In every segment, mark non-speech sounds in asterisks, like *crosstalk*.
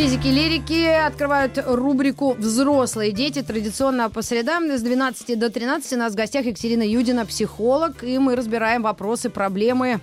Физики лирики открывают рубрику «Взрослые дети». Традиционно по средам с 12 до 13 у нас в гостях Екатерина Юдина, психолог, и мы разбираем вопросы, проблемы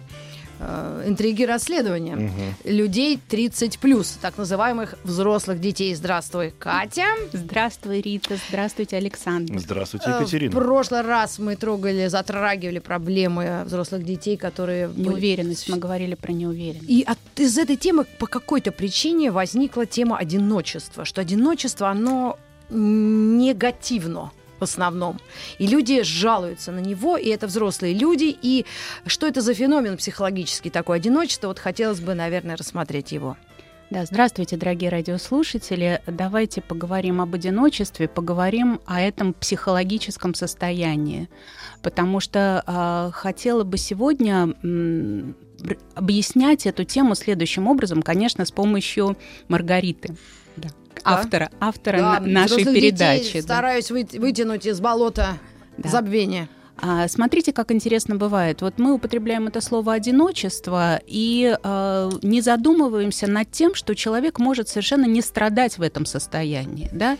э, интриги расследования угу. людей 30 плюс, так называемых взрослых детей. Здравствуй, Катя. Здравствуй, Рита. Здравствуйте, Александр. Здравствуйте, Екатерина. Э, в прошлый раз мы трогали, затрагивали проблемы взрослых детей, которые... Неуверенность, были... мы говорили про неуверенность. И от, из этой темы по какой-то причине возникла тема одиночества, что одиночество, оно негативно в основном. И люди жалуются на него, и это взрослые люди. И что это за феномен психологический такой одиночество? Вот хотелось бы, наверное, рассмотреть его. Да, здравствуйте, дорогие радиослушатели. Давайте поговорим об одиночестве, поговорим о этом психологическом состоянии, потому что э, хотела бы сегодня м, объяснять эту тему следующим образом, конечно, с помощью Маргариты. Да автора, автора да, нашей передачи. да. Стараюсь вытянуть из болота да. забвения. А, смотрите, как интересно бывает. Вот мы употребляем это слово одиночество и э, не задумываемся над тем, что человек может совершенно не страдать в этом состоянии, да.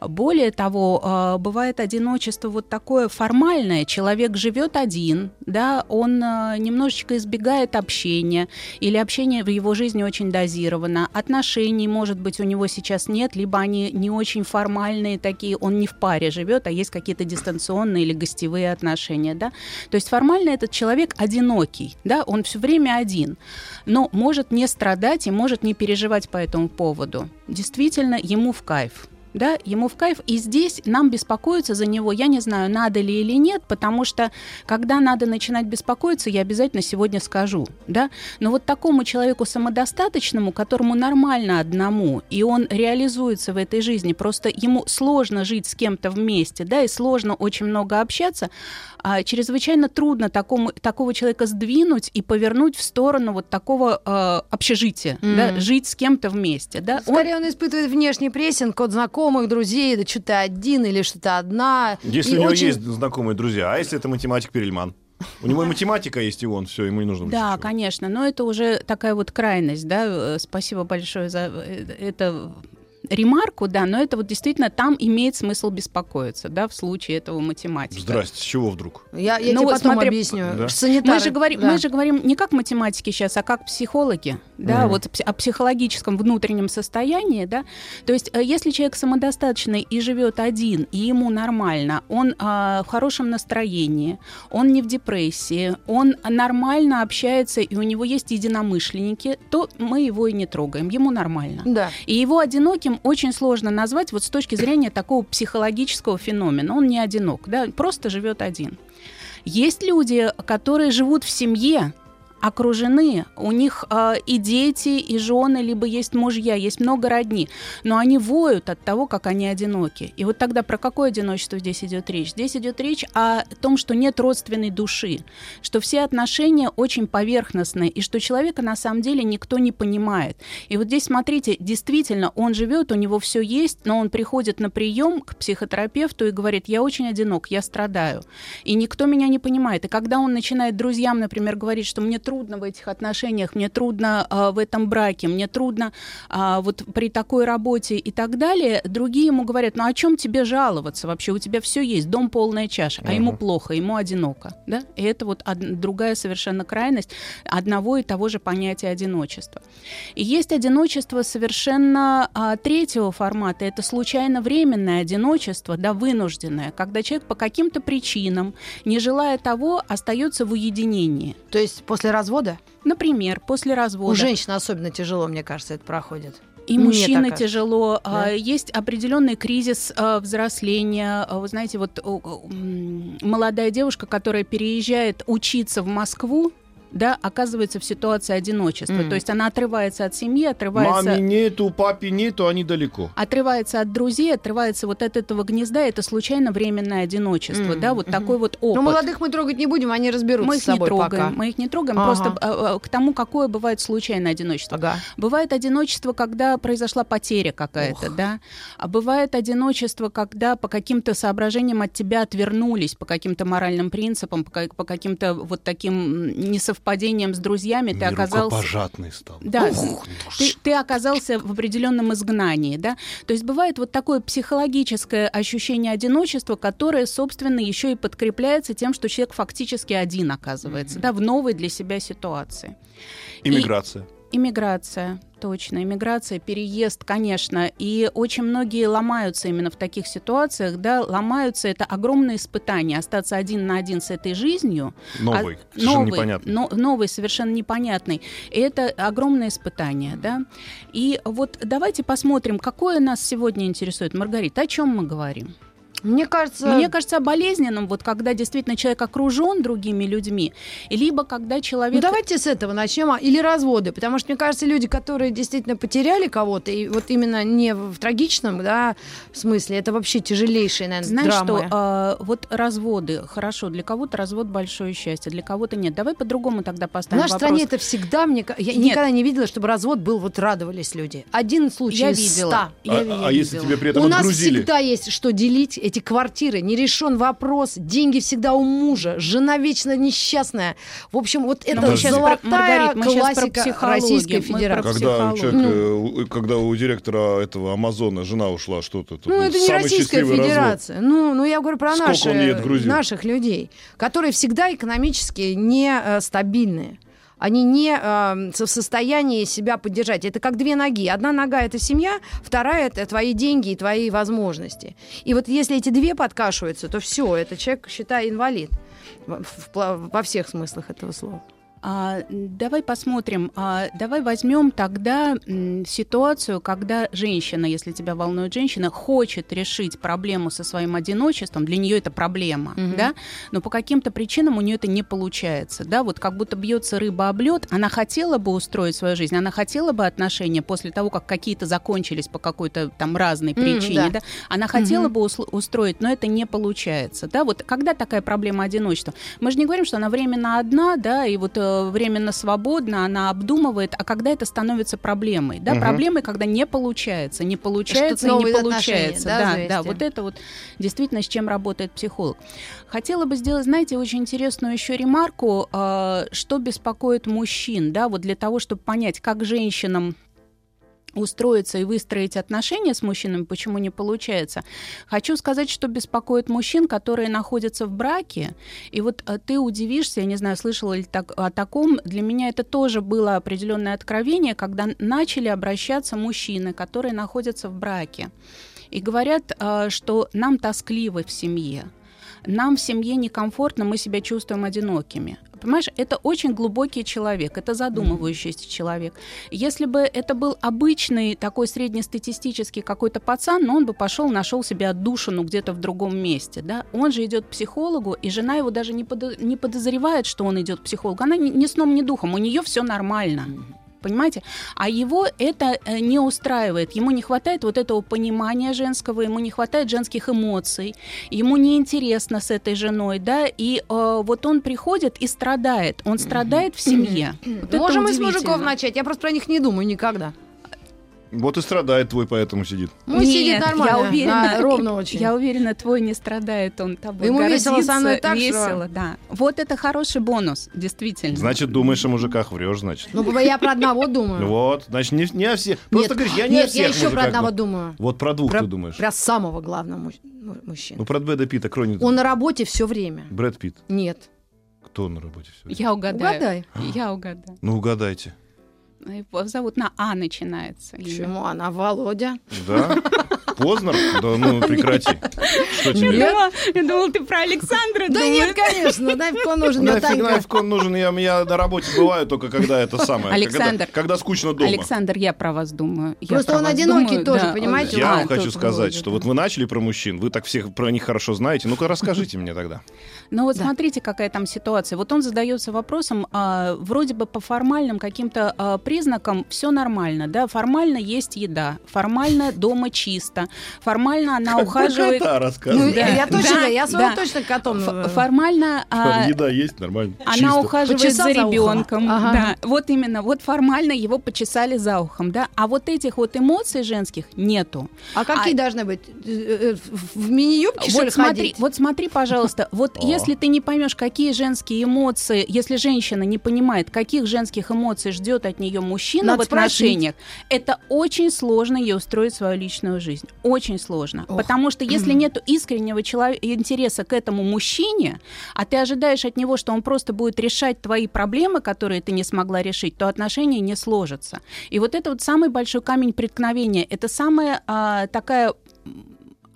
Более того, а, бывает одиночество вот такое формальное. Человек живет один, да, он а, немножечко избегает общения, или общение в его жизни очень дозировано. Отношений, может быть, у него сейчас нет, либо они не очень формальные такие, он не в паре живет, а есть какие-то дистанционные или гостевые отношения, да. То есть формально этот человек одинокий, да, он все время один, но может не страдать и может не переживать по этому поводу. Действительно, ему в кайф да, ему в кайф. И здесь нам беспокоиться за него, я не знаю, надо ли или нет, потому что когда надо начинать беспокоиться, я обязательно сегодня скажу, да. Но вот такому человеку самодостаточному, которому нормально одному, и он реализуется в этой жизни, просто ему сложно жить с кем-то вместе, да, и сложно очень много общаться, а, чрезвычайно трудно такому, такого человека сдвинуть и повернуть в сторону вот такого э, общежития, mm-hmm. да, жить с кем-то вместе. Да? Скорее он... он испытывает внешний прессинг от знакомых, друзей, да что то один или что-то одна. Если и у него очень... есть знакомые друзья, а если это математик Перельман? У него и математика есть, и он, все, ему не нужно. Да, конечно, но это уже такая вот крайность, да. Э, спасибо большое за э, это ремарку, да, но это вот действительно там имеет смысл беспокоиться, да, в случае этого математики. Здрасте, с чего вдруг? Я, я ну, тебе потом смотри, объясню. Да? Санитары, мы, же говорим, да. мы же говорим не как математики сейчас, а как психологи, да, угу. вот о психологическом внутреннем состоянии, да. То есть, э, если человек самодостаточный и живет один, и ему нормально, он а, в хорошем настроении, он не в депрессии, он нормально общается, и у него есть единомышленники, то мы его и не трогаем, ему нормально. Да. И его одиноким очень сложно назвать вот с точки зрения такого психологического феномена. Он не одинок, да, просто живет один. Есть люди, которые живут в семье, окружены, у них э, и дети, и жены, либо есть мужья, есть много родни, но они воют от того, как они одиноки. И вот тогда про какое одиночество здесь идет речь? Здесь идет речь о том, что нет родственной души, что все отношения очень поверхностные, и что человека на самом деле никто не понимает. И вот здесь, смотрите, действительно, он живет, у него все есть, но он приходит на прием к психотерапевту и говорит, я очень одинок, я страдаю, и никто меня не понимает. И когда он начинает друзьям, например, говорить, что мне трудно в этих отношениях, мне трудно э, в этом браке, мне трудно э, вот при такой работе и так далее, другие ему говорят, ну о чем тебе жаловаться вообще, у тебя все есть, дом полная чаша, а ему плохо, ему одиноко, да, и это вот од- другая совершенно крайность одного и того же понятия одиночества. И есть одиночество совершенно а, третьего формата, это случайно временное одиночество, да, вынужденное, когда человек по каким-то причинам, не желая того, остается в уединении. То есть после развода? Например, после развода. У женщин особенно тяжело, мне кажется, это проходит. И Мне мужчины тяжело. Да? А, есть определенный кризис а, взросления. А, вы знаете, вот молодая девушка, которая переезжает учиться в Москву, да, оказывается в ситуации одиночества. Мгм. То есть она отрывается от семьи, отрывается... Маме нету, папе нету, они далеко. Отрывается от друзей, отрывается вот от этого гнезда, это случайно временное одиночество, Мгм, да, вот мгм. такой вот опыт. Но молодых мы трогать не будем, они разберутся мы с их не собой трогаем, пока. мы их не трогаем, Ага. просто э, э, к тому, какое бывает случайное одиночество. Ага. Бывает одиночество, когда произошла потеря какая-то, да. А бывает одиночество, когда по каким-то соображениям от тебя отвернулись, по каким-то моральным принципам, по, по каким-то вот таким м, несовпадениям с друзьями ты оказался... рукопожатный стал. Да, ты, ты оказался в определенном изгнании, да. То есть бывает вот такое психологическое ощущение одиночества, которое, собственно, еще и подкрепляется тем, что человек фактически один оказывается, да, в новой для себя ситуации. Иммиграция. Иммиграция, точно, иммиграция, переезд, конечно. И очень многие ломаются именно в таких ситуациях, да, ломаются, это огромное испытание, остаться один на один с этой жизнью. Новый, а- совершенно новый, непонятный. но- новый, совершенно непонятный. И это огромное испытание, да. И вот давайте посмотрим, какое нас сегодня интересует. Маргарита, о чем мы говорим? Мне кажется... Мне кажется, о болезненном, вот когда действительно человек окружен другими людьми, либо когда человек... Ну, давайте с этого начнем. а, Или разводы. Потому что, мне кажется, люди, которые действительно потеряли кого-то, и вот именно не в трагичном да, смысле, это вообще тяжелейшие, наверное, Знаешь драмы. что, а, вот разводы, хорошо, для кого-то развод большое счастье, для кого-то нет. Давай по-другому тогда В поставим нашей вопрос. стране это всегда, мне я Нет. никогда не видела, чтобы развод был, вот радовались люди. Один случай Я из видела. ста. Я а, ви- а если видела. тебе при этом У нас отгрузили? всегда есть что делить, эти квартиры, не решен вопрос, деньги всегда у мужа, жена вечно несчастная. В общем, вот это мы щас про- золотая Маргарит, про классика психологию, Российской про Федерации. Когда у, человека, э, у- когда у директора этого Амазона жена ушла, что-то. это Ну, это не Российская развод. Федерация. Ну, ну, я говорю про Сколько наши, наших людей, которые всегда экономически не э. Они не э, в состоянии себя поддержать. Это как две ноги. Одна нога это семья, вторая это твои деньги и твои возможности. И вот если эти две подкашиваются, то все, это человек, считай, инвалид во всех смыслах этого слова. А, давай посмотрим, а, давай возьмем тогда м, ситуацию, когда женщина, если тебя волнует женщина, хочет решить проблему со своим одиночеством, для нее это проблема, Мгм. да, но по каким-то причинам у нее это не получается, да, вот как будто бьется рыба об лед, она хотела бы устроить свою жизнь, она хотела бы отношения после того, как какие-то закончились по какой-то там разной причине, да. да, она хотела Мгм. бы усл- устроить, но это не получается, да, вот когда такая проблема одиночества? Мы же не говорим, что она временно одна, да, и вот э, временно свободна, она обдумывает, а когда это становится проблемой, да, Мгм. проблемой, когда не получается, не получается не получается, да, да, да, вот это вот действительно с чем работает психолог. Хотела бы сделать, знаете, очень интересную еще ремарку, э, что беспокоит мужчин, да, вот для того, чтобы понять, как женщинам устроиться и выстроить отношения с мужчинами, почему не получается. Хочу сказать, что беспокоит мужчин, которые находятся в браке. И вот э, ты удивишься, я не знаю, слышала ли так, о таком. Для меня это тоже было определенное откровение, когда начали обращаться мужчины, которые находятся в браке. И говорят, э, что нам тоскливо в семье. Нам в семье некомфортно, мы себя чувствуем одинокими. Понимаешь, это очень глубокий человек, это задумывающийся человек. Если бы это был обычный такой среднестатистический какой-то пацан, но он бы пошел, нашел себе отдушину где-то в другом месте, да. Он же идет к психологу, и жена его даже не подозревает, что он идет к психологу. Она ни, ни сном, ни духом, у нее все нормально. Понимаете? А его это э, не устраивает. Ему не хватает вот этого понимания женского, ему не хватает женских эмоций, ему неинтересно с этой женой, да, и э, вот он приходит и страдает. Он страдает в семье. *clears throat* Вот Можем удивительно. мужиков начать. Я просто про них не думаю никогда. Вот и страдает твой, поэтому сидит. Мой Нет, сидит нормально, я уверена, да, ровно очень. Я уверена, твой не страдает, он тобой Ему весело гордится, со мной так, что- весело, да. Вот это хороший бонус, действительно. Значит, думаешь о мужиках, врешь, значит. Ну, я про одного думаю. *laughs* Вот, значит, не, не о всех. Просто Нет, говоришь, я не о нет, всех я еще про одного думаю. Вот про двух Про, ты думаешь. про самого главного муж- му- мужчину. Ну, про Брэда Питта, кроме... Он на работе все время. Брэд Питт. Нет. Кто на работе все? Я угадаю. Угадай. Я угадаю. Ну, угадайте. Его Зовут на А начинается. имя. Почему она Володя? Да? Познер? Да ну прекрати. Что Я тебе? думала, я думала, ты про Александра Да думаешь. нет, конечно, нафиг он нужен, мне Нафиг, Танька. нафиг он нужен? Я, я на работе бываю только когда это самое. Александр. Когда, когда скучно дома. Александр, я про вас думаю. Я Просто про он одинокий думаю, тоже, да. понимаете? Я А, вам хочу сказать, что вот вы начали про мужчин, вы так всех про них хорошо знаете. Ну-ка расскажите мне тогда. Ну вот Да. смотрите, какая там ситуация. Вот он задается вопросом, а, вроде бы по формальным каким-то а, признакам все нормально, да, формально есть еда, формально дома чисто, формально она ухаживает. Кота Ну. Да, я точно, да, я да. точно котом. Ф- э, Формально а, Еда есть, нормально. Она Чисто. ухаживает Почесал за за ухом. ребенком. Ага. Да, вот именно, вот формально его почесали за ухом, да. А вот этих вот эмоций женских нету. А какие а- должны быть? Э, э, В мини-юбке, Вот смотри, ходить? вот смотри, пожалуйста, вот О. если ты не поймешь, какие женские эмоции, если женщина не понимает, каких женских эмоций ждет от нее мужчина Надо в отношениях, это очень сложно ей устроить свою личную жизнь. Очень сложно. Ох. Потому что если нет искреннего чело- интереса к этому мужчине, а ты ожидаешь от него, что он просто будет решать твои проблемы, которые ты не смогла решить, то отношения не сложатся. И вот это вот самый большой камень преткновения. Это самая а, такая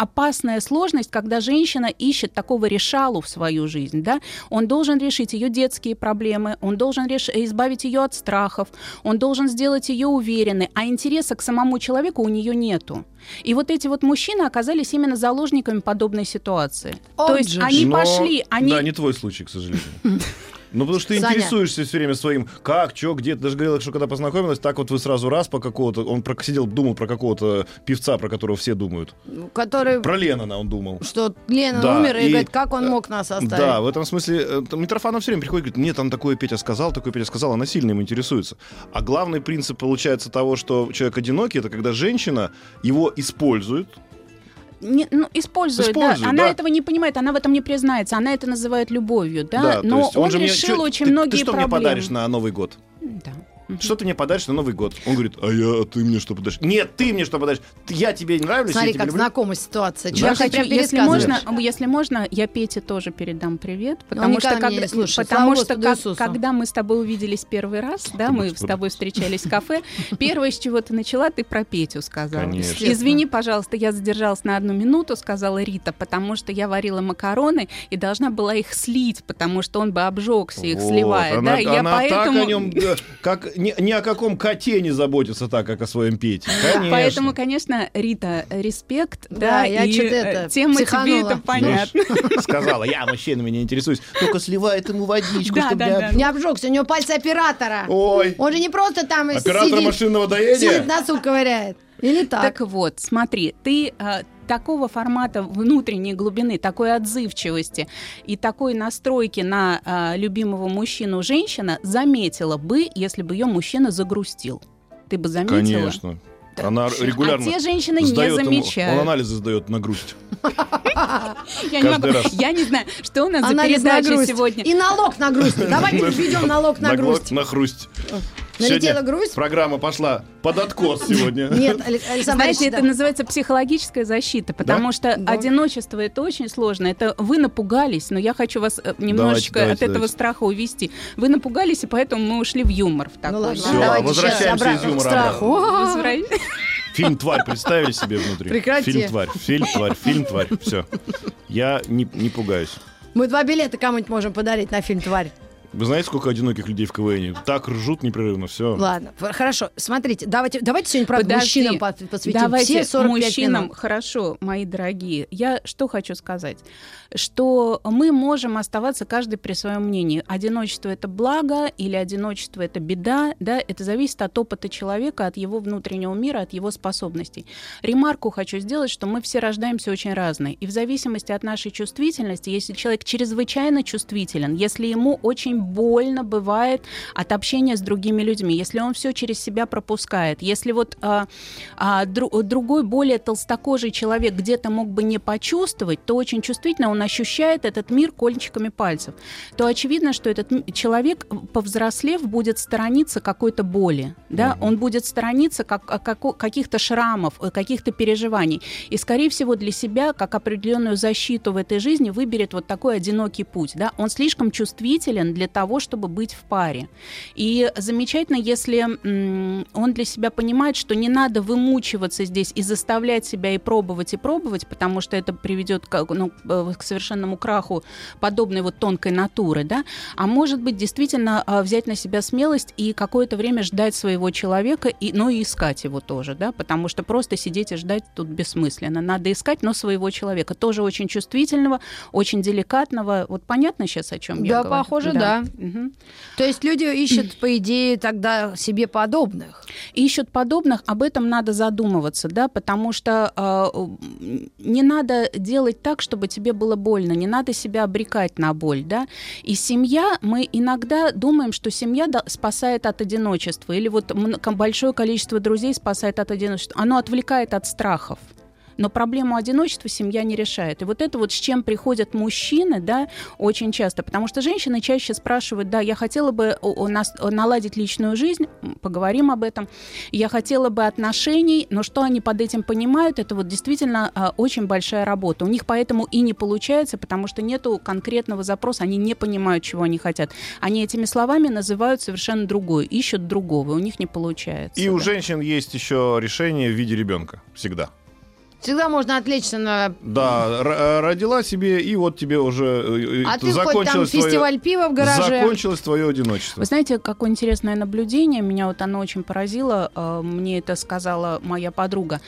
опасная сложность, когда женщина ищет такого решалу в свою жизнь, да, он должен решить ее детские проблемы, он должен реш... избавить ее от страхов, он должен сделать ее уверенной, а интереса к самому человеку у нее нету. И вот эти вот мужчины оказались именно заложниками подобной ситуации. Он То есть же они Но- пошли, они... Да, не твой случай, к сожалению. *laughs* Ну, потому что ты Саня. интересуешься все время своим, как, что, где. Ты даже говорила, что когда познакомилась, так вот вы сразу раз по какого-то... Он про- сидел, думал про какого-то певца, про которого все думают. Который, Про Леннона он думал. что Лена Да, умер, и, и- говорит, как он мог нас оставить? Да, в этом смысле э, там Митрофанов все время приходит и говорит, нет, там такое Петя сказал, такое Петя сказал, она сильно им интересуется. А главный принцип получается того, что человек одинокий, это когда женщина его использует, не- ну, использует, Использует, да. Она да. этого не понимает, она в этом не признается, она это называет любовью, да. Да, Но он он, же мне, решил чё- очень ты, многие ты что проблемы. мне подаришь на Новый год? Да. Что ты мне подаришь на Новый год? Он говорит, а я, а ты мне что подаришь? Нет, ты мне что подаришь? Я тебе не нравлюсь, Смотри, как люблю. знакома ситуация. Я хочу, прям если можно, если можно, я Пете тоже передам привет, Он потому что, когда, не слушает, потому что как- когда мы с тобой увиделись первый раз, да, мы с тобой встречались в кафе, *laughs* первое, с чего ты начала, ты про Петю сказала. Конечно. Извини, пожалуйста, я задержалась на одну минуту, сказала Рита, потому что я варила макароны и должна была их слить, потому что он бы обжегся их Вот, сливая, Она, да, и я она поэтому... так о нем, да, как ни, ни о каком коте не заботится так, как о своем Пете. Конечно. Поэтому, конечно, Рита, респект, Да, да, я и чё-то э, это, тема тебе психанула. это понятно. *laughs* Сказала, я мужчинами не интересуюсь. Только сливает ему водичку, Да, чтобы да, я... да. Не обжегся, у него пальцы оператора. Ой, Он же не просто там оператор сидит, машинного сидит, доения. носу ковыряет. Или так? Так вот, смотри, ты а, такого формата внутренней глубины, такой отзывчивости и такой настройки на а, любимого мужчину женщина заметила бы, если бы ее мужчина загрустил. Ты бы заметила? Конечно. Она регулярно А те женщины не сдаёт ему- замечают. он анализы сдает на грусть. *laughs* Я не, каждый могу- раз. я не знаю, что у нас за передача грусть. сегодня. И налог на грусть. Давайте *laughs* введем налог на грусть. На хрусть. Налетела грусть? Программа пошла под откос сегодня. *laughs* Нет, Алекс- Александр Знаете, это называется психологическая защита, потому что одиночество это очень сложно. Это вы напугались, но я хочу вас э, немножечко от этого страха увести. Вы напугали, и поэтому мы ушли в юмор. В такой, Ну ладно, давайте возвращаемся из юмора *laughs* Фильм «Тварь» представили себе внутри? Прекрати. Фильм «Тварь», фильм «Тварь», фильм «Тварь». Все. Я не, не пугаюсь. Мы два билета кому-нибудь можем подарить на фильм «Тварь». Вы знаете, сколько одиноких людей в КВН? Так ржут непрерывно, все. Ладно, хорошо. Смотрите, давайте, давайте сегодня правда Подожди. мужчинам по- посвятим Давайте все 45 мужчинам, минут. хорошо, мои дорогие. Я что хочу сказать? Что мы можем оставаться каждый при своем мнении. Одиночество это благо или одиночество это беда, да, это зависит от опыта человека, от его внутреннего мира, от его способностей. Ремарку хочу сделать, что мы все рождаемся очень разные. И в зависимости от нашей чувствительности, если человек чрезвычайно чувствителен, если ему очень больно бывает от общения с другими людьми, если он все через себя пропускает, если вот а, а, дру- другой более толстокожий человек где-то мог бы не почувствовать, то очень чувствительно он ощущает этот мир кончиками пальцев, то очевидно, что этот человек, повзрослев, будет сторониться какой-то боли, да, он будет сторониться как, а, како- каких-то шрамов, э, каких-то переживаний, и, скорее всего, для себя, как определенную защиту в этой жизни, выберет вот такой одинокий путь, да, он слишком чувствителен для того, чтобы быть в паре. И замечательно, если он для себя понимает, что не надо вымучиваться здесь и заставлять себя и пробовать, и пробовать, потому что это приведет к, ну, э, к совершенному краху подобной вот тонкой натуры, да, а может быть действительно а, взять на себя смелость и какое-то время ждать своего человека, и, но и искать его тоже, да, потому что просто сидеть и ждать тут бессмысленно. Надо искать, но своего человека, тоже очень чувствительного, очень деликатного. Вот понятно сейчас, о чем я Да, говорю? похоже, да. Мгм. То есть люди ищут, по идее, тогда себе подобных. ищут подобных, об этом надо задумываться, да, потому что э, не надо делать так, чтобы тебе было больно, не надо себя обрекать на боль, да. И семья, мы иногда думаем, что семья спасает от одиночества, или вот большое количество друзей спасает от одиночества. Оно отвлекает от страхов. Но проблему одиночества семья не решает. И вот это вот с чем приходят мужчины, да, очень часто. Потому что женщины чаще спрашивают, да, я хотела бы у- у нас наладить личную жизнь, поговорим об этом. Я хотела бы отношений, но что они под этим понимают, это вот действительно а, очень большая работа. У них поэтому и не получается, потому что нету конкретного запроса, они не понимают, чего они хотят. Они этими словами называют совершенно другое, ищут другого, у них не получается. И у да. женщин есть еще решение в виде ребенка. Всегда. Всегда можно отвлечься на... Да, э, родила себе, и вот тебе уже э, А ты хоть там закончилось твое- фестиваль пива в гараже. Закончилось твое одиночество. Вы знаете, какое интересное наблюдение, меня вот оно очень поразило, э, мне это сказала моя подруга,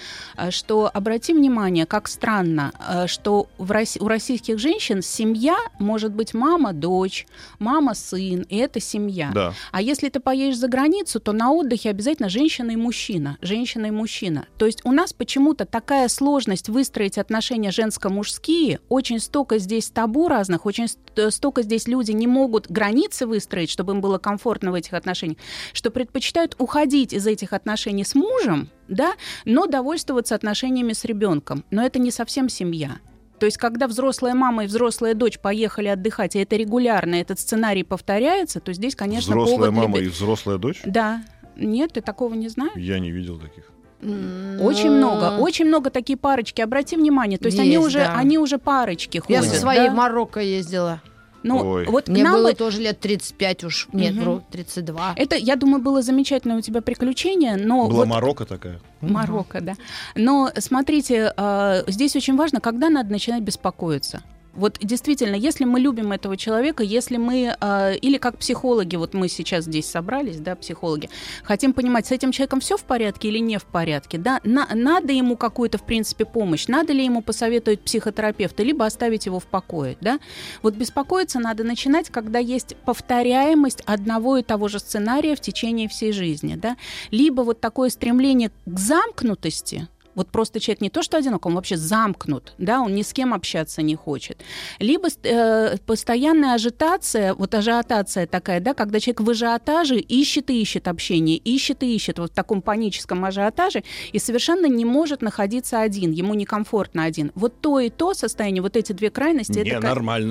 что обрати внимание, как странно, что в Рос- у российских женщин семья может быть мама, дочь, мама, сын, и это семья. Да. А если ты поедешь за границу, то на отдыхе обязательно женщина и мужчина, женщина и мужчина. То есть у нас почему-то такая сложность выстроить отношения женско-мужские, очень столько здесь табу разных, очень ст- столько здесь люди не могут границы выстроить, чтобы им было комфортно в этих отношениях, что предпочитают уходить из этих отношений с мужем, да, но довольствоваться отношениями с ребенком. Но это не совсем семья. То есть, когда взрослая мама и взрослая дочь поехали отдыхать, и это регулярно, этот сценарий повторяется, то здесь, конечно, Взрослая повод мама и взрослая дочь? Да. Нет, ты такого не знаешь? Я не видел таких. Очень много, очень много такие парочки. Обрати внимание, то есть, они Есть, уже, да. они уже парочки Я ходят. со своей да? в Марокко ездила. Ну, Ой. вот Мне нам было бы- тоже лет 35 уж. Нет, Мгм. вру, 32. это, я думаю, было замечательное у тебя приключение, но Была вот Марокко такая. Марокко, да. Но смотрите, э, здесь очень важно, когда надо начинать беспокоиться. Вот действительно, если мы любим этого человека, если мы, э, или как психологи, вот мы сейчас здесь собрались, да, психологи, хотим понимать, с этим человеком все в порядке или не в порядке, да, на- надо ему какую-то, в принципе, помощь, надо ли ему посоветовать психотерапевта, либо оставить его в покое, да. Вот беспокоиться надо начинать, когда есть повторяемость одного и того же сценария в течение всей жизни, да, либо вот такое стремление к замкнутости, вот просто человек не то что одинок, он вообще замкнут, да, он ни с кем общаться не хочет. Либо э, постоянная ажитация, вот ажиотация такая, да, когда человек в ажиотаже ищет и ищет общение, ищет и ищет вот в таком паническом ажиотаже и совершенно не может находиться один, ему некомфортно один. Вот то и то состояние, вот эти две крайности, это ка-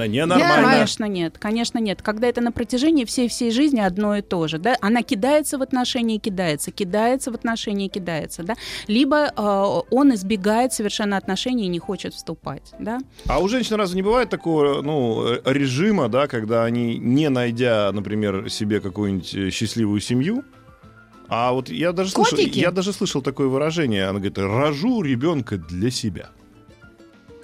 Ненормально, Нормально. Конечно, нет, конечно, нет. Когда это на протяжении всей всей жизни одно и то же, да, она кидается в отношения, кидается, кидается в отношения, кидается, да, либо э, он избегает совершенно отношений и не хочет вступать, да. А у женщин разве не бывает такого ну, э, режима, да, когда они, не найдя, например, себе какую-нибудь э, счастливую семью, а вот я даже, слышал, Котики? я даже слышал такое выражение, она говорит, рожу ребенка для себя.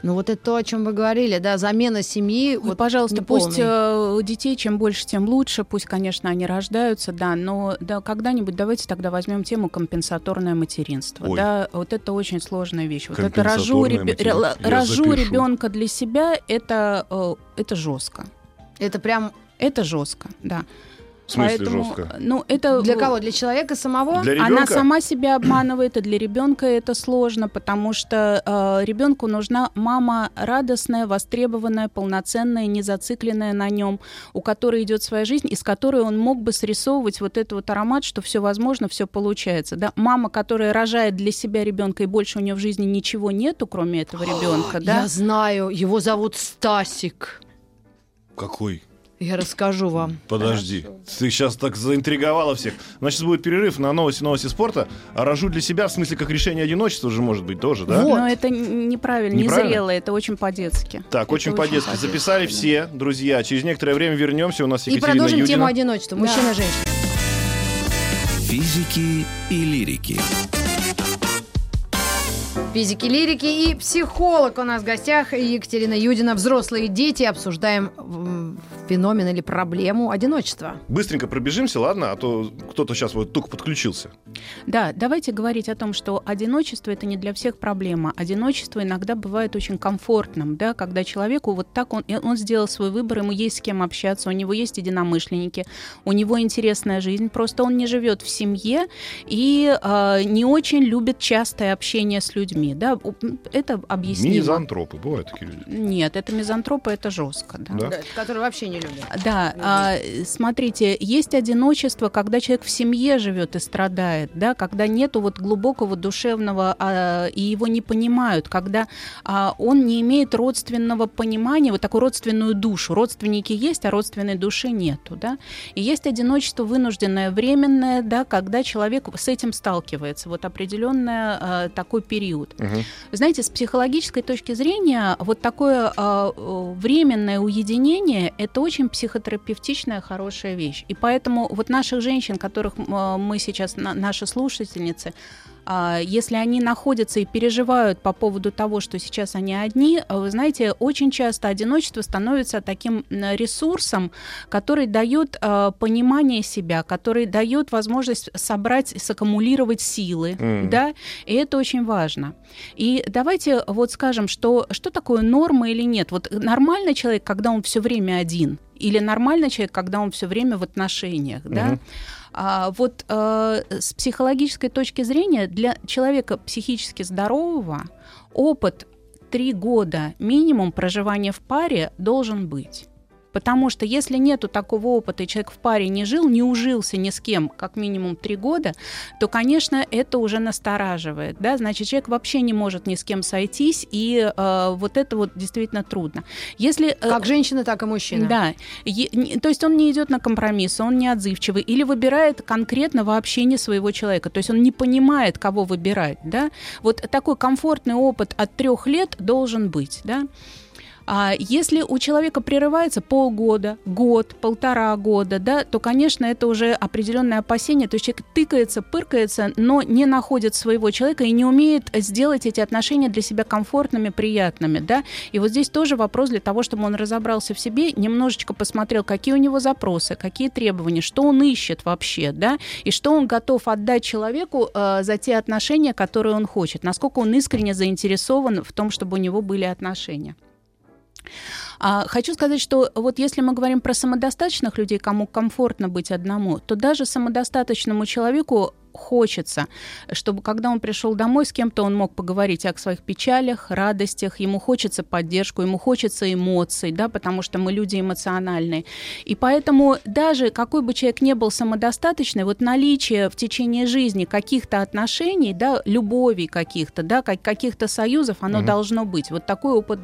Ну вот это то, о чем вы говорили, да, замена семьи. Вот, вот пожалуйста, пусть э, детей чем больше, тем лучше. Пусть, конечно, они рождаются, да, но да, когда-нибудь давайте тогда возьмем тему компенсаторное материнство. Ой. Да, вот это очень сложная вещь. Вот это рожу. Я рожу ребенка для себя, это, э, это жестко. Это прям Это жестко, да. В смысле Поэтому, жестко? Ну, это для кого? Для человека самого? Для Она ребенка? сама себя обманывает, и для ребенка это сложно, потому что э, ребенку нужна мама радостная, востребованная, полноценная, не зацикленная на нем, у которой идет своя жизнь, из которой он мог бы срисовывать вот этот вот аромат, что все возможно, все получается. Да? Мама, которая рожает для себя ребенка, и больше у нее в жизни ничего нету, кроме этого ребенка, да? Я знаю, его зовут Стасик. Какой? Я расскажу вам. Подожди, ты сейчас так заинтриговала всех. Значит, будет перерыв на новости новости спорта. А рожу для себя, в смысле, как решение одиночества же может быть тоже, да? Вот. Но это неправильно, Неправильно? незрело, это очень по-детски. Так, Это очень по-детски. по-детски, Записали да. все, друзья. Через некоторое время вернемся. У нас И Екатерина продолжим Юдина. тему одиночества. Мужчина, женщина. Физики и лирики. Физики, лирики и психолог у нас в гостях Екатерина Юдина. Взрослые дети. Обсуждаем феномен или проблему одиночества. Быстренько пробежимся, ладно? А то кто-то сейчас вот только подключился. Да, давайте говорить о том, что одиночество это не для всех проблема. Одиночество иногда бывает очень комфортным, да, когда человеку вот так он, он сделал свой выбор, ему есть с кем общаться, у него есть единомышленники, у него интересная жизнь, просто он не живет в семье и э, не очень любит частое общение с людьми, да, У- это объяснимо. Мизантропы, бывают такие люди. Нет, это мизантропы, это жестко, да. Да? Да, который вообще не любит. Да, а, смотрите, есть одиночество, когда человек в семье живет и страдает, да, когда нету вот глубокого душевного а, и его не понимают, когда а, он не имеет родственного понимания, вот такую родственную душу. Родственники есть, а родственной души нету, да. И есть одиночество вынужденное, временное, да, когда человек с этим сталкивается, вот определенный такой период. Мгм. Вы знаете, с психологической точки зрения, вот такое а, э, временное уединение – это очень психотерапевтичная хорошая вещь. И поэтому вот наших женщин, которых а, мы сейчас, на- наши слушательницы, если они находятся и переживают по поводу того, что сейчас они одни, а, вы знаете, очень часто одиночество становится таким ресурсом, который дает а, понимание себя, который дает возможность собрать, саккумулировать силы, Мгм. да, и это очень важно. И давайте вот скажем, что, что такое норма или нет. Вот нормальный человек, когда он все время один, или нормальный человек, когда он все время в отношениях, да? Мгм. А, вот э, с психологической точки зрения для человека психически здорового опыт три года минимум проживания в паре должен быть. Потому что если нету такого опыта, и человек в паре не жил, не ужился ни с кем, как минимум три года, то, конечно, это уже настораживает. Да? Значит, человек вообще не может ни с кем сойтись, и э, вот это вот действительно трудно. Если, э, Как женщина, так и мужчина. да. Е- не- то есть он не идет на компромисс, он не отзывчивый или выбирает конкретно вообще не своего человека. То есть он не понимает, кого выбирать. Да? Вот такой комфортный опыт от трех лет должен быть. Да? А если у человека прерывается полгода, год, полтора года, да, то, конечно, это уже определенное опасение. То есть человек тыкается, пыркается, но не находит своего человека и не умеет сделать эти отношения для себя комфортными, приятными. Да? И вот здесь тоже вопрос для того, чтобы он разобрался в себе, немножечко посмотрел, какие у него запросы, какие требования, что он ищет вообще, да, и что он готов отдать человеку э, за те отношения, которые он хочет, насколько он искренне заинтересован в том, чтобы у него были отношения. А, хочу сказать, что вот если мы говорим про самодостаточных людей, кому комфортно быть одному, то даже самодостаточному человеку хочется, чтобы когда он пришел домой, с кем-то он мог поговорить о своих печалях, радостях, ему хочется поддержку, ему хочется эмоций, да, потому что мы люди эмоциональные. И поэтому даже какой бы человек не был самодостаточный, вот наличие в течение жизни каких-то отношений, да, любовей каких-то, да, как- каких-то союзов, оно Мгм. должно быть. Вот такой опыт.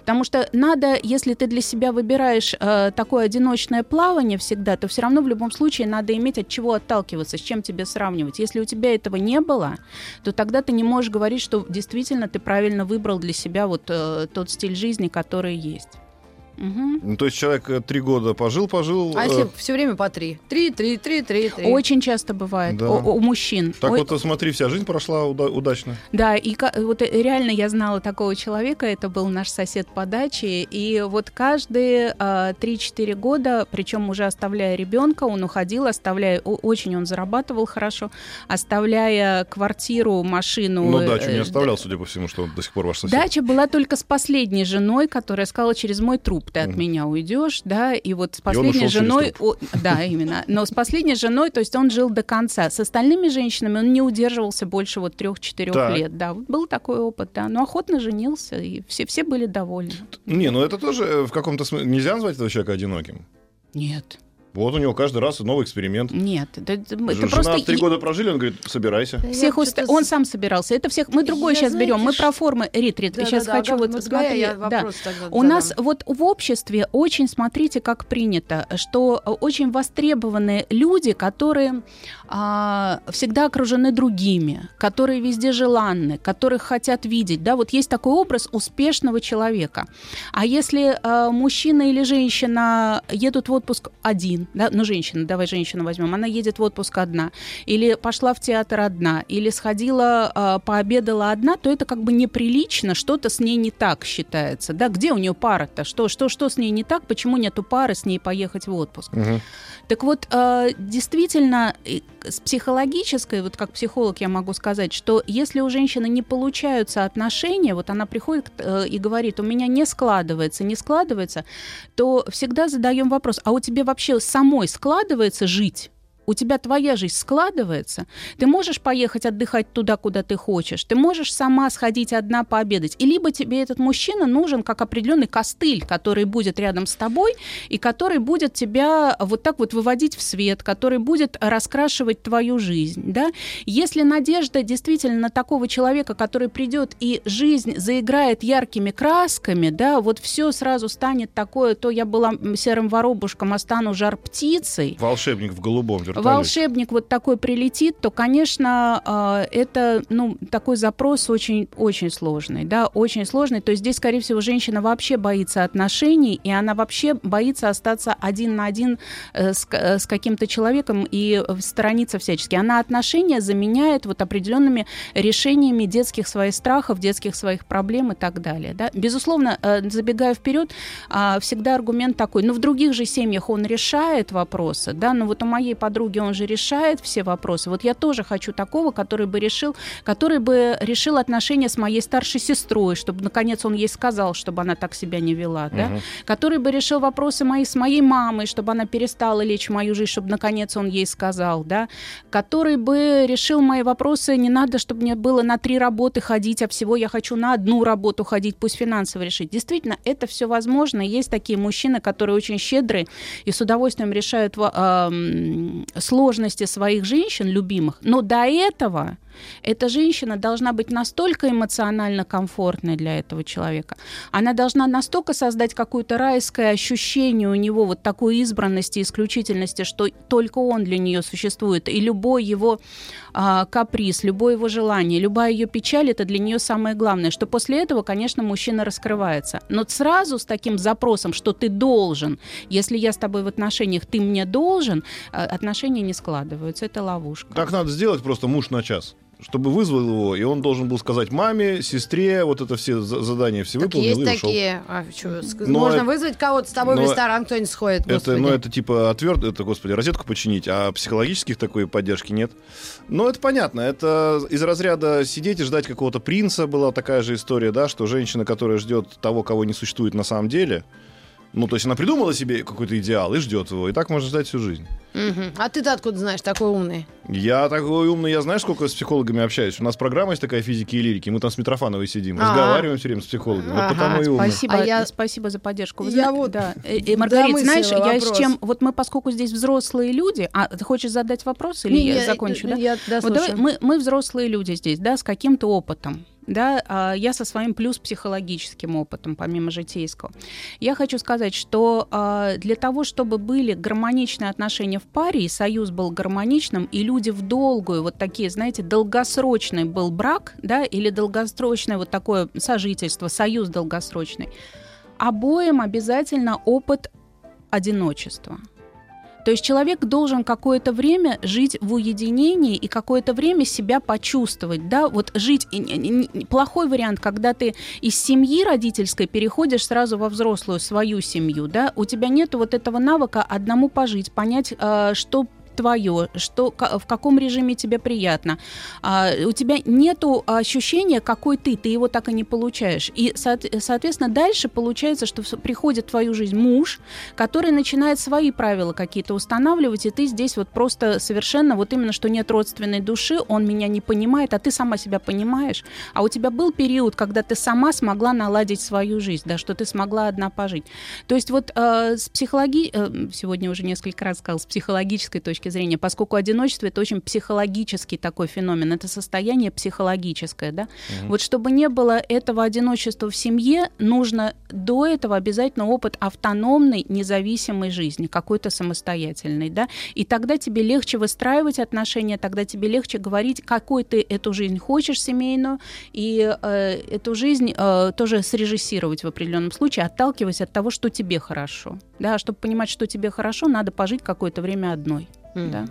Потому что надо, если ты для себя выбираешь э, такое одиночное плавание всегда, то все равно в любом случае надо иметь от чего отталкиваться, с чем тебе сравнивать. Если у тебя этого не было, то тогда ты не можешь говорить, что действительно ты правильно выбрал для себя вот э, тот стиль жизни, который есть. Мгм. Ну, то есть человек э, три года пожил, пожил. А э, если все время по три? Три, три, три, три, три. Очень часто бывает Да. у, у мужчин. Так Ой, вот, э, смотри, вся жизнь прошла уда- удачно. Да, и ка- вот э, реально я знала такого человека, это был наш сосед по даче, и вот каждые а, 3-4 года, причем уже оставляя ребенка, он уходил, оставляя, очень он зарабатывал хорошо, оставляя квартиру, машину. Но дачу не э, оставлял, судя по всему, что он до сих пор ваш сосед. Дача была только с последней женой, которая сказала, через мой труп ты от меня уйдешь, да, и вот с последней женой, о, да, именно, но с последней женой, то есть он жил до конца. С остальными женщинами он не удерживался больше вот трех-четырех Так. лет, да, вот был такой опыт, да, но охотно женился, и все, все были довольны. Не, ну это тоже э, в каком-то смысле... Нельзя назвать этого человека одиноким? Нет. Вот у него каждый раз новый эксперимент. Нет, это, это Жена просто... три года прожили, он говорит, собирайся. Да Всех уст- Он сам собирался. Это всех. Мы другое Я, сейчас берем. Мы знаете, про формы. Рит, Рит, Да, сейчас да, да, хочу вот смотри, я да. У нас вот в обществе очень, смотрите, как принято, что очень востребованы люди, которые а, всегда окружены другими, которые везде желанны, которых хотят видеть. Да, вот есть такой образ успешного человека. А если э, мужчина или женщина едут в отпуск один, да, ну женщина, давай женщину возьмем, она едет в отпуск одна, или пошла в театр одна, или сходила, э, пообедала одна, то это как бы неприлично, что-то с ней не так считается. Да, где у нее пара-то? Что, что, что с ней не так? Почему нету пары с ней поехать в отпуск? Мгм. Так вот, э, действительно, с психологической, вот как психолог я могу сказать, что если у женщины не получаются отношения, вот она приходит э, и говорит, у меня не складывается, не складывается, то всегда задаем вопрос, а у тебя вообще самой складывается жить? У тебя твоя жизнь складывается, ты можешь поехать отдыхать туда, куда ты хочешь, ты можешь сама сходить одна пообедать, и либо тебе этот мужчина нужен как определенный костыль, который будет рядом с тобой, и который будет тебя вот так вот выводить в свет, который будет раскрашивать твою жизнь, да. Если надежда действительно на такого человека, который придет и жизнь заиграет яркими красками, да, вот все сразу станет такое, то я была серым воробушком, а стану жар птицей, Волшебник в голубом вертолете. волшебник вот такой прилетит, то, конечно, э, это, ну, такой запрос очень, очень сложный, да, очень сложный. То есть здесь, скорее всего, женщина вообще боится отношений, и она вообще боится остаться один на один э, с, э, с каким-то человеком и сторониться всячески. Она отношения заменяет вот определенными решениями детских своих страхов, детских своих проблем и так далее, да. Безусловно, э, забегая вперед, а, всегда аргумент такой, ну, в других же семьях он решает вопросы, да, но вот у моей подруги он же решает все вопросы. Вот я тоже хочу такого, который бы решил, который бы решил отношения с моей старшей сестрой, чтобы, наконец, он ей сказал, чтобы она так себя не вела, да, Мгм. который бы решил вопросы мои с моей мамой, чтобы она перестала лечь в мою жизнь, чтобы, наконец, он ей сказал, да, который бы решил мои вопросы, не надо, чтобы мне было на три работы ходить, а всего я хочу на одну работу ходить, пусть финансово решить. Действительно, это все возможно. Есть такие мужчины, которые очень щедрые и с удовольствием решают ам, сложности своих женщин, любимых. Но до этого эта женщина должна быть настолько эмоционально комфортной для этого человека. Она должна настолько создать какое-то райское ощущение у него вот такой избранности, исключительности, что только он для нее существует. И любой его а, каприз, любое его желание, любая ее печаль, это для нее самое главное. Что после этого, конечно, мужчина раскрывается. Но сразу с таким запросом, что ты должен, если я с тобой в отношениях, ты мне должен, а, отношения не складываются. Это ловушка. Так надо сделать просто муж на час. Чтобы вызвал его, и он должен был сказать маме, сестре, вот это все за- задания все Так выполнил есть и ушел. такие. А, чё, Но можно это- вызвать кого-то с тобой в ресторан, кто-нибудь сходит. Это, господи. ну, это типа отверт, это, господи, розетку починить, а психологических такой поддержки нет. Но это понятно, это из разряда сидеть и ждать какого-то принца была такая же история, да, что женщина, которая ждет того, кого не существует на самом деле, ну, то есть она придумала себе какой-то идеал и ждет его, и так можно ждать всю жизнь. Мгм. А ты-то откуда знаешь, такой умный? Я такой умный, я знаешь, сколько с психологами общаюсь? У нас программа есть такая физики и лирики, мы там с Митрофановой сидим, Ага. разговариваем все время с психологами. Вот Ага, потому и умный. Спасибо, А я- спасибо за поддержку. Вы Я зна- вот да. Э, э, Маргарита, знаешь, я с вопрос. чем... Вот мы, поскольку здесь взрослые люди... А, ты хочешь задать вопрос или Не, я я- закончу, да? Я Вот давай, мы, мы взрослые люди здесь, да, с каким-то опытом. Да, а я со своим плюс психологическим опытом, помимо житейского. Я хочу сказать, что а, для того, чтобы были гармоничные отношения в паре, и союз был гармоничным, и люди в долгую, вот такие, знаете, долгосрочный был брак, да, или долгосрочное вот такое сожительство, союз долгосрочный, обоим обязательно опыт одиночества. То есть человек должен какое-то время жить в уединении и какое-то время себя почувствовать, да, вот жить. Плохой вариант, когда ты из семьи родительской переходишь сразу во взрослую свою семью, да, у тебя нет вот этого навыка одному пожить, понять, э, что твое, что, в каком режиме тебе приятно. А, у тебя нету ощущения, какой ты, ты его так и не получаешь. И, соответственно, дальше получается, что приходит в твою жизнь муж, который начинает свои правила какие-то устанавливать, и ты здесь вот просто совершенно вот именно, что нет родственной души, он меня не понимает, а ты сама себя понимаешь. А у тебя был период, когда ты сама смогла наладить свою жизнь, да, что ты смогла одна пожить. То есть вот э, с психологии, э, сегодня уже несколько раз сказал, с психологической точки зрения, поскольку одиночество это очень психологический такой феномен, это состояние психологическое, да. Угу. Вот чтобы не было этого одиночества в семье, нужно до этого обязательно опыт автономной, независимой жизни, какой-то самостоятельной, да, и тогда тебе легче выстраивать отношения, тогда тебе легче говорить, какой ты эту жизнь хочешь семейную, и э, эту жизнь э, тоже срежиссировать в определенном случае, отталкиваясь от того, что тебе хорошо. Да, чтобы понимать, что тебе хорошо, надо пожить какое-то время одной. Mm-hmm. Да.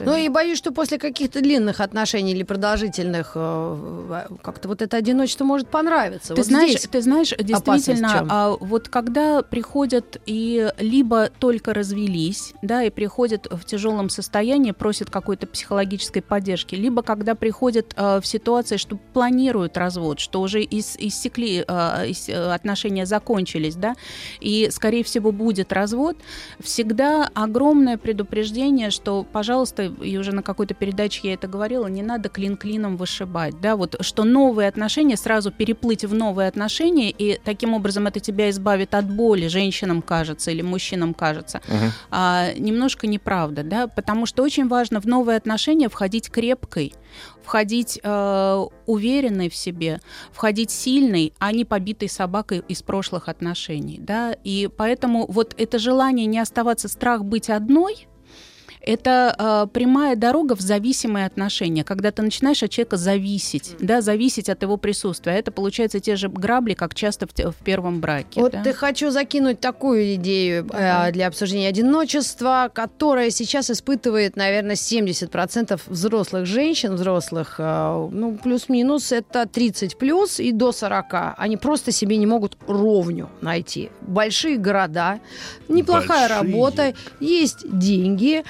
Ну и боюсь, что после каких-то длинных отношений или продолжительных э, как-то вот это одиночество может понравиться. Ты вот знаешь, ты знаешь, действительно, а, вот когда приходят и либо только развелись, да, и приходят в тяжелом состоянии, просят какой-то психологической поддержки, либо когда приходят а, в ситуации, что планируют развод, что уже ис- иссекли а, отношения закончились, да, и скорее всего будет развод, всегда огромное предупреждение, что, пожалуйста просто, и уже на какой-то передаче я это говорила, не надо клин клином вышибать, да, вот что новые отношения, сразу переплыть в новые отношения, и таким образом это тебя избавит от боли, женщинам кажется, или мужчинам кажется, uh-huh. а, немножко неправда, да, потому что очень важно в новые отношения входить крепкой, входить э, уверенной в себе, входить сильной, а не побитой собакой из прошлых отношений, да, и поэтому вот это желание не оставаться, страх быть одной – это э, прямая дорога в зависимые отношения, когда ты начинаешь от человека зависеть, mm. да, зависеть от его присутствия. Это получается те же грабли, как часто в, в первом браке. Вот да? ты хочу закинуть такую идею э, для обсуждения одиночества, которое сейчас испытывает, наверное, 70% взрослых женщин, взрослых, э, ну, плюс-минус, это 30 плюс и до 40. Они просто себе не могут ровню найти. Большие города, неплохая Большие. работа, есть деньги,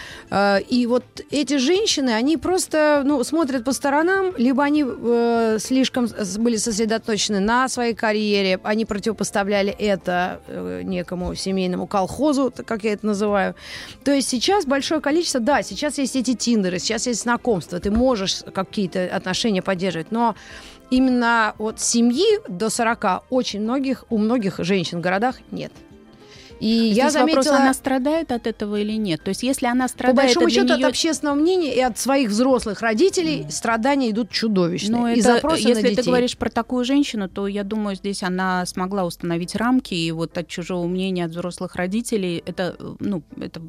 и вот эти женщины, они просто ну, смотрят по сторонам, либо они э, слишком были сосредоточены на своей карьере, они противопоставляли это э, некому семейному колхозу, как я это называю. То есть сейчас большое количество, да, сейчас есть эти тиндеры, сейчас есть знакомства, ты можешь какие-то отношения поддерживать, но именно от семьи до 40 очень многих, у многих женщин в городах нет. И Здесь я заметила... вопрос, она страдает от этого или нет? То есть если она страдает... По большому счету нее... от общественного мнения и от своих взрослых родителей mm. страдания идут чудовищные. Но и это, запросы если на детей. ты говоришь про такую женщину, то я думаю, здесь она смогла установить рамки, и вот от чужого мнения, от взрослых родителей, это, ну, это,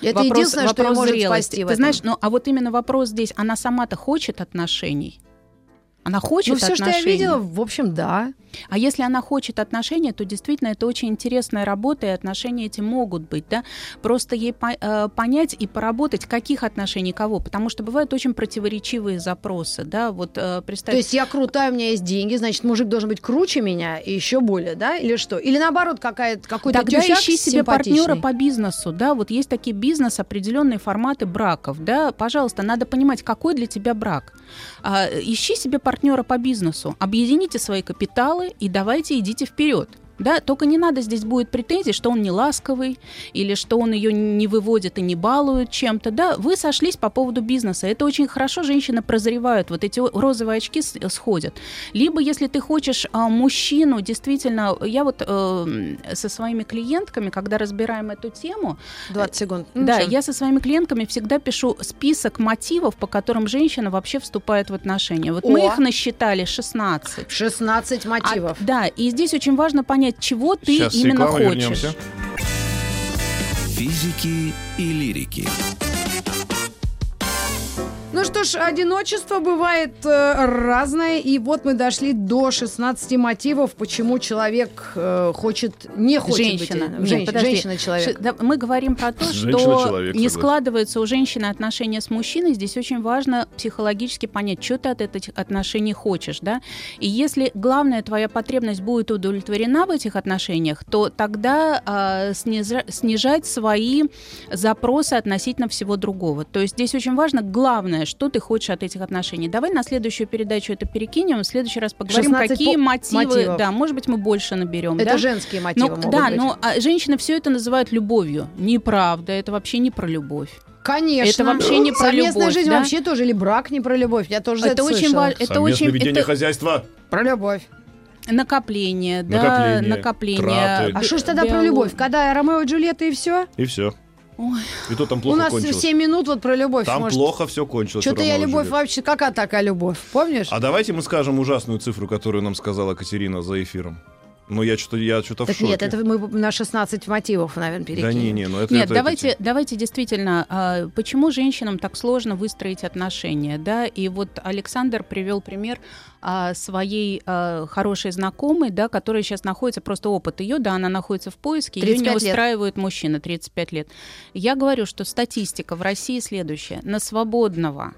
это вопрос, единственное, вопрос что может зрелости. Ты знаешь, ну, а вот именно вопрос здесь, она сама-то хочет отношений? Она хочет ну, все, отношений. что я видела, в общем, да. А если она хочет отношения, то действительно это очень интересная работа, и отношения эти могут быть, да. Просто ей по, э, понять и поработать, каких отношений кого, потому что бывают очень противоречивые запросы, да. Вот э, представь. То есть я крутая, у меня есть деньги, значит мужик должен быть круче меня и еще более, да, или что? Или наоборот какая-то какой-то Тогда ищи себе партнера по бизнесу, да. Вот есть такие бизнес определенные форматы браков, да. Пожалуйста, надо понимать, какой для тебя брак. А, ищи себе партнера по бизнесу, объедините свои капиталы и давайте идите вперед. Да, только не надо здесь будет претензий, что он не ласковый или что он ее не выводит и не балует чем-то. Да, вы сошлись по поводу бизнеса. Это очень хорошо, женщины прозревают, вот эти розовые очки сходят. Либо, если ты хочешь а, мужчину, действительно, я вот э, со своими клиентками, когда разбираем эту тему... 20 секунд. Ну, да, я со своими клиентками всегда пишу список мотивов, по которым женщина вообще вступает в отношения. Вот О. мы их насчитали 16. 16 мотивов. А, да, и здесь очень важно понять, понять, чего ты Сейчас именно хочешь. Вернемся. Физики и лирики. Ну что ж, одиночество бывает э, разное, и вот мы дошли до 16 мотивов, почему человек э, хочет, не хочет Женщина. быть... Нет, Женщина, подожди. женщина-человек. Ш- да, мы говорим про то, что не складываются у женщины отношения с мужчиной. Здесь очень важно психологически понять, что ты от этих отношений хочешь, да. И если главная твоя потребность будет удовлетворена в этих отношениях, то тогда снижа- снижать свои запросы относительно всего другого. То есть здесь очень важно главное, что ты хочешь от этих отношений. Давай на следующую передачу это перекинем, в следующий раз поговорим, 16 какие по- мотивы, мотивов. да, может быть мы больше наберем. Это да? женские мотивы Ну, могут да, быть. но а, женщины все это называют любовью. Неправда, это вообще не про любовь. Конечно. это вообще не про Совместная любовь, жизнь да? вообще тоже, или брак не про любовь. Я тоже Это это очень слышала. важно. Это очень ведение это хозяйства. Про любовь. накопление, да, Накопление, накопление. траты. А что ж тогда про биолог- любовь? Когда Ромео и Джульетта и все? И все. Ой. И то там У плохо нас кончилось. 7 минут вот про любовь. Там может. плохо все кончилось. Что-то у я любовь Джульетты. вообще... Какая такая любовь? Помнишь? А давайте мы скажем ужасную цифру, которую нам сказала Катерина за эфиром. Ну, я что-то я что-то в шоке. нет, это мы на 16 мотивов, наверное, перекинем. Да не, не, ну это Нет, это- давайте, это- давайте действительно, а, почему женщинам так сложно выстроить отношения, да? И вот Александр привел пример а, своей а, хорошей знакомой, да, которая сейчас находится, просто опыт ее, да, она находится в поиске, ее 35 не лет. устраивает мужчина 35 лет. Я говорю, что статистика в России следующая: на свободного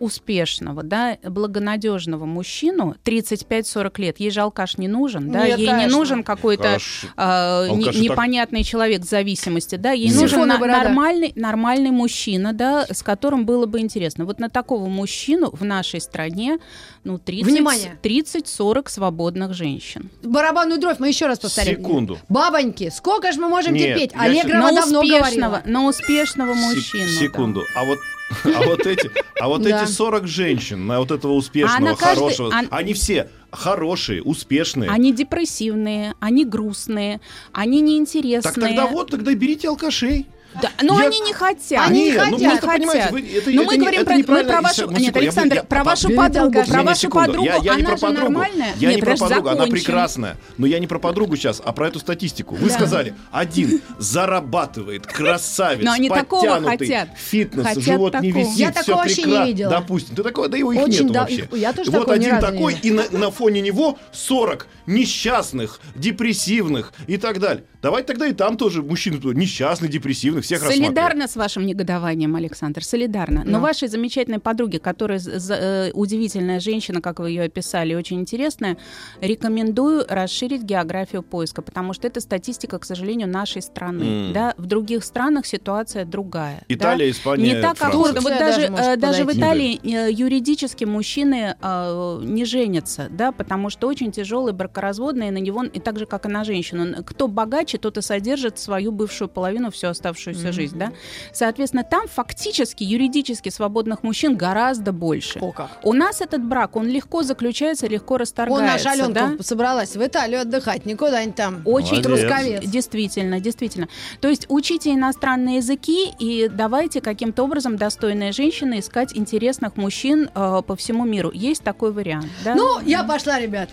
успешного, да, благонадежного мужчину 35-40 лет. Ей же алкаш не нужен, да, Нет, ей не конечно. нужен какой-то а, не- Алкаши так- непонятный человек в зависимости, да, ей Сифон нужен на- нормальный, нормальный мужчина, да, с которым было бы интересно. Вот на такого мужчину в нашей стране, ну, 30, Внимание. 30-40 свободных женщин. Барабанную дровь мы еще раз повторим. Секунду. Бабоньки, сколько же мы можем Нет, терпеть? Аллегрова на давно успешного, говорила. на успешного мужчину. да. Секунду. А вот а вот эти, а вот эти 40 женщин на вот этого успешного, хорошего, они все хорошие, успешные. Они депрессивные, они грустные, они неинтересные. Так тогда вот, тогда берите алкашей. Да, но Я- они не хотят. Они не Нет, ну хотят. просто понимаете, вы- это- Но это мы не- говорим это про, мы про вашу... ну, Нет, секунду, я буду- Александр, я- про по- вашу подругу, про Не, не, вашу секунду. подругу, Я, я она не про же подругу. нормальная. Я Нет, не про подругу, она закончим. прекрасная. Но я не про подругу сейчас, а про эту статистику. Вы Да. сказали, один зарабатывает, красавец, Но они такого хотят. фитнес, Хотят живот не такого. висит, Я такого вообще не прекрасно. видела. Допустим, ты такого, да его их нету вообще. я тоже вот один не такой, и на, на фоне него 40 несчастных, депрессивных и так далее. Давайте тогда и там тоже мужчин несчастных, депрессивных, всех. Солидарна с вашим негодованием, Александр, солидарна. Но Ну. вашей замечательной подруге, которая э, удивительная женщина, как вы ее описали, очень интересная, рекомендую расширить географию поиска, потому что это статистика, к сожалению, нашей страны. М. Да? В других странах ситуация другая. да? Италия, Испания, Не так, как Франция. вот, даже, даже э, даже в. Италии э, юридически мужчины э, не женятся, да, потому что очень тяжелый бракоразводный, и на него, и так же, как и на женщину. Кто богаче, тот и содержит свою бывшую половину всю оставшуюся жизнь, да. Соответственно, там фактически юридически свободных мужчин гораздо больше. О, как. У нас этот брак, он легко заключается, легко расторгается. наша Аленка да? собралась в Италию отдыхать, не куда-нибудь там. Очень. Трусковец. Действительно, действительно. То есть учите иностранные языки и давайте каким-то образом достойные женщины искать интересных мужчин э, по всему миру. Есть такой вариант. Да? Ну, я пошла, ребят.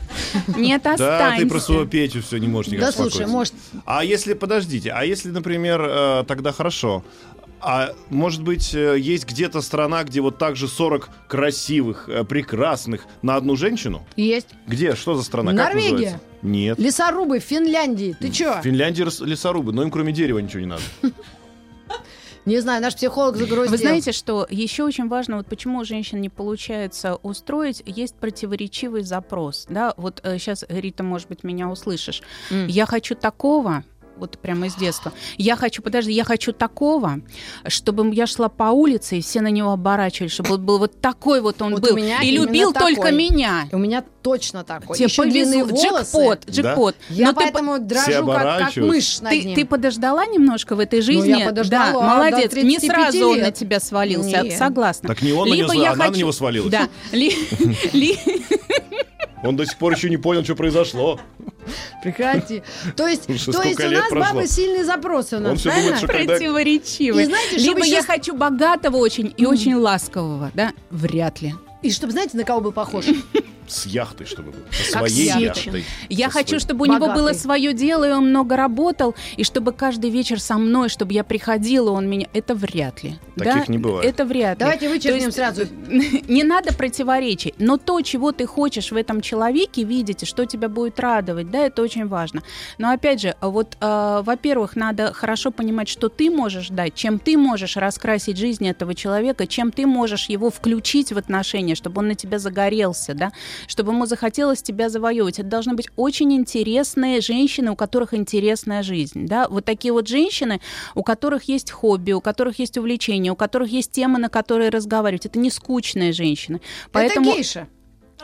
Нет, Да, останься. ты про своего Петю все не можешь никак Да слушай, может, А если, подождите, а если, например, э, тогда хорошо, а может быть, э, есть где-то страна, где вот так же 40 красивых, э, прекрасных на одну женщину? есть. Где? Что за страна? Как Норвегия. называется? Нет. Лесорубы в Финляндии. Ты чё? В Финляндии лесорубы, но им кроме дерева ничего не надо. *laughs* Не знаю, наш психолог загрузил. Вы знаете, что еще очень важно, вот почему у женщин не получается устроить, есть противоречивый запрос. Да, вот сейчас, Рита, может быть, меня услышишь. М. Я хочу такого, вот прямо из детства. Я хочу, подожди, я хочу такого, чтобы я шла по улице, и все на него оборачивались, чтобы вот был вот такой вот он Вот был. у меня И любил такой. только меня. У меня точно такой. Тебе Еще повезло. длинные волосы. Джекпот, джекпот. Я Но ты по- поэтому Все дрожу, как, как мышь над ты, ним. ты подождала немножко в этой жизни? Ну, я подождала, Да, молодец. Не 35 сразу он лет. на тебя свалился. Нет. Согласна. Так не он на Либо него, я она на хочу- него свалилась. Да. *laughs* Он до сих пор еще не понял, что произошло. Прекрати. То есть, то есть у нас прошло. бабы сильные запросы у нас, Он всё правильно? думает, что когда- Противоречивый. И знаете, Либо я щас- хочу богатого очень и очень ласкового, да? Вряд ли. И чтобы, знаете, на кого бы похож? С яхтой, чтобы был. Со своей яхтой. Я Со хочу, своей. чтобы у него Богатый. было свое дело, и он много работал, и чтобы каждый вечер со мной, чтобы я приходила, он меня... Это вряд ли. Таких да? не бывает. Это вряд ли. Давайте вычеркнем есть, сразу. *laughs* Не надо противоречий, но то, чего ты хочешь в этом человеке видеть, и что тебя будет радовать, да, это очень важно. Но опять же, вот, э, во-первых, надо хорошо понимать, что ты можешь дать, чем ты можешь раскрасить жизнь этого человека, чем ты можешь его включить в отношения, чтобы он на тебя загорелся, да, чтобы ему захотелось тебя завоевывать. Это должны быть очень интересные женщины, у которых интересная жизнь, да, вот такие вот женщины, у которых есть хобби, у которых есть увлечения, у которых есть темы, на которые разговаривать. Это не скучные женщины. Поэтому... Это гейша.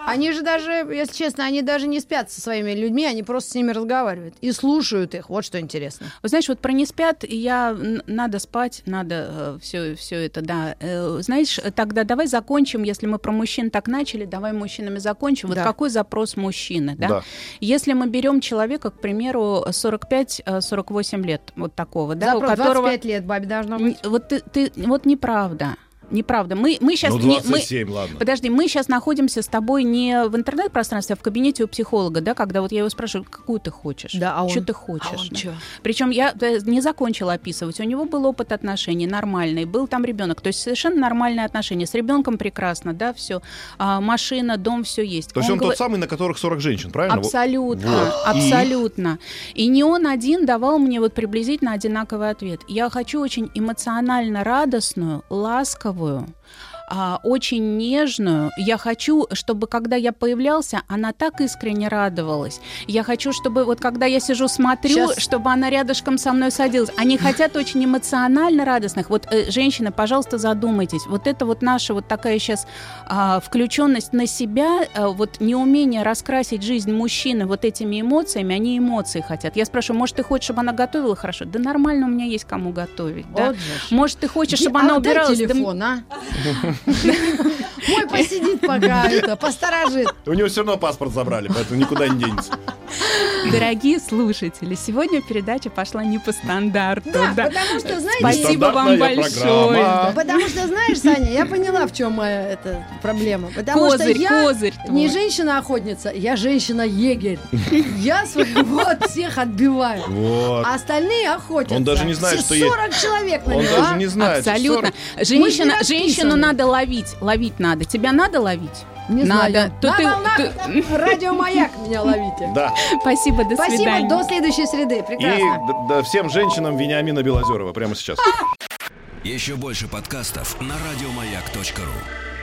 Они же даже, если честно, они даже не спят со своими людьми, они просто с ними разговаривают и слушают их. Вот что интересно. Вы знаешь, вот про не спят, я надо спать, надо все, все это, да. Э, Знаешь, тогда давай закончим, если мы про мужчин так начали, давай мужчинами закончим. Вот Да. какой запрос мужчины, да? Да. Если мы берем человека, к примеру, 45-48 лет, вот такого, да, Запрос у которого... 25 лет бабе должно быть. Вот ты, ты- вот неправда. Неправда. Мы, мы сейчас Ну, не, мы, 27, ладно. Подожди, мы сейчас находимся с тобой не в интернет-пространстве, а в кабинете у психолога, да, когда вот я его спрашиваю, какую ты хочешь? Да, а он- Что ты хочешь? А он да? Причем я э, не закончила описывать. У него был опыт отношений нормальный, был там ребенок, то есть совершенно нормальные отношения. С ребенком прекрасно, да, все. машина, дом, все есть. То есть он говор- тот самый, на которых 40 женщин, правильно? Вот. Абсолютно, Вот. И? абсолютно. И? не он один давал мне вот приблизительно одинаковый ответ. Я хочу очень эмоционально радостную, ласковую, правую, а, очень нежную. Я хочу, чтобы когда я появлялся, она так искренне радовалась. Я хочу, чтобы вот когда я сижу смотрю, Щас. чтобы она рядышком со мной садилась. Они хотят очень эмоционально радостных. Вот э, женщины, пожалуйста, задумайтесь. Вот это вот наша вот такая сейчас включенность на себя, а, вот неумение раскрасить жизнь мужчины вот этими эмоциями, они эмоции хотят. Я спрашиваю, может, ты хочешь, чтобы она готовила хорошо? Да нормально, у меня есть кому готовить. да. Вот же. Может, ты хочешь, чтобы А она дай убиралась? Да телефон, а? *laughs* *laughs* Мой посидит пока это, посторожит. У него все равно паспорт забрали, поэтому никуда не денется. Дорогие слушатели, сегодня передача пошла не по стандарту. Да, да. потому что, знаете, Спасибо вам большое. программа. да. Потому что, знаешь, Саня, я поняла, в чем моя эта проблема. Потому Козырь, что я козырь не женщина-охотница, я женщина-егерь. Я своего от всех отбиваю. Вот. А остальные охотятся. Он даже не знает, Все что есть. 40 человек на Он него, даже а? не знает. что Абсолютно. 40 Женщина, женщину надо ловить. Ловить надо. Тебя надо ловить? Не Надо. знаю. То На ты- волнах ты- радио «Маяк» меня ловите. Да. Спасибо, до Спасибо, свидания. до следующей среды. И Прекрасно. д- да, всем женщинам Вениамина Белозерова прямо сейчас. Еще больше подкастов на радиомаяк.ру.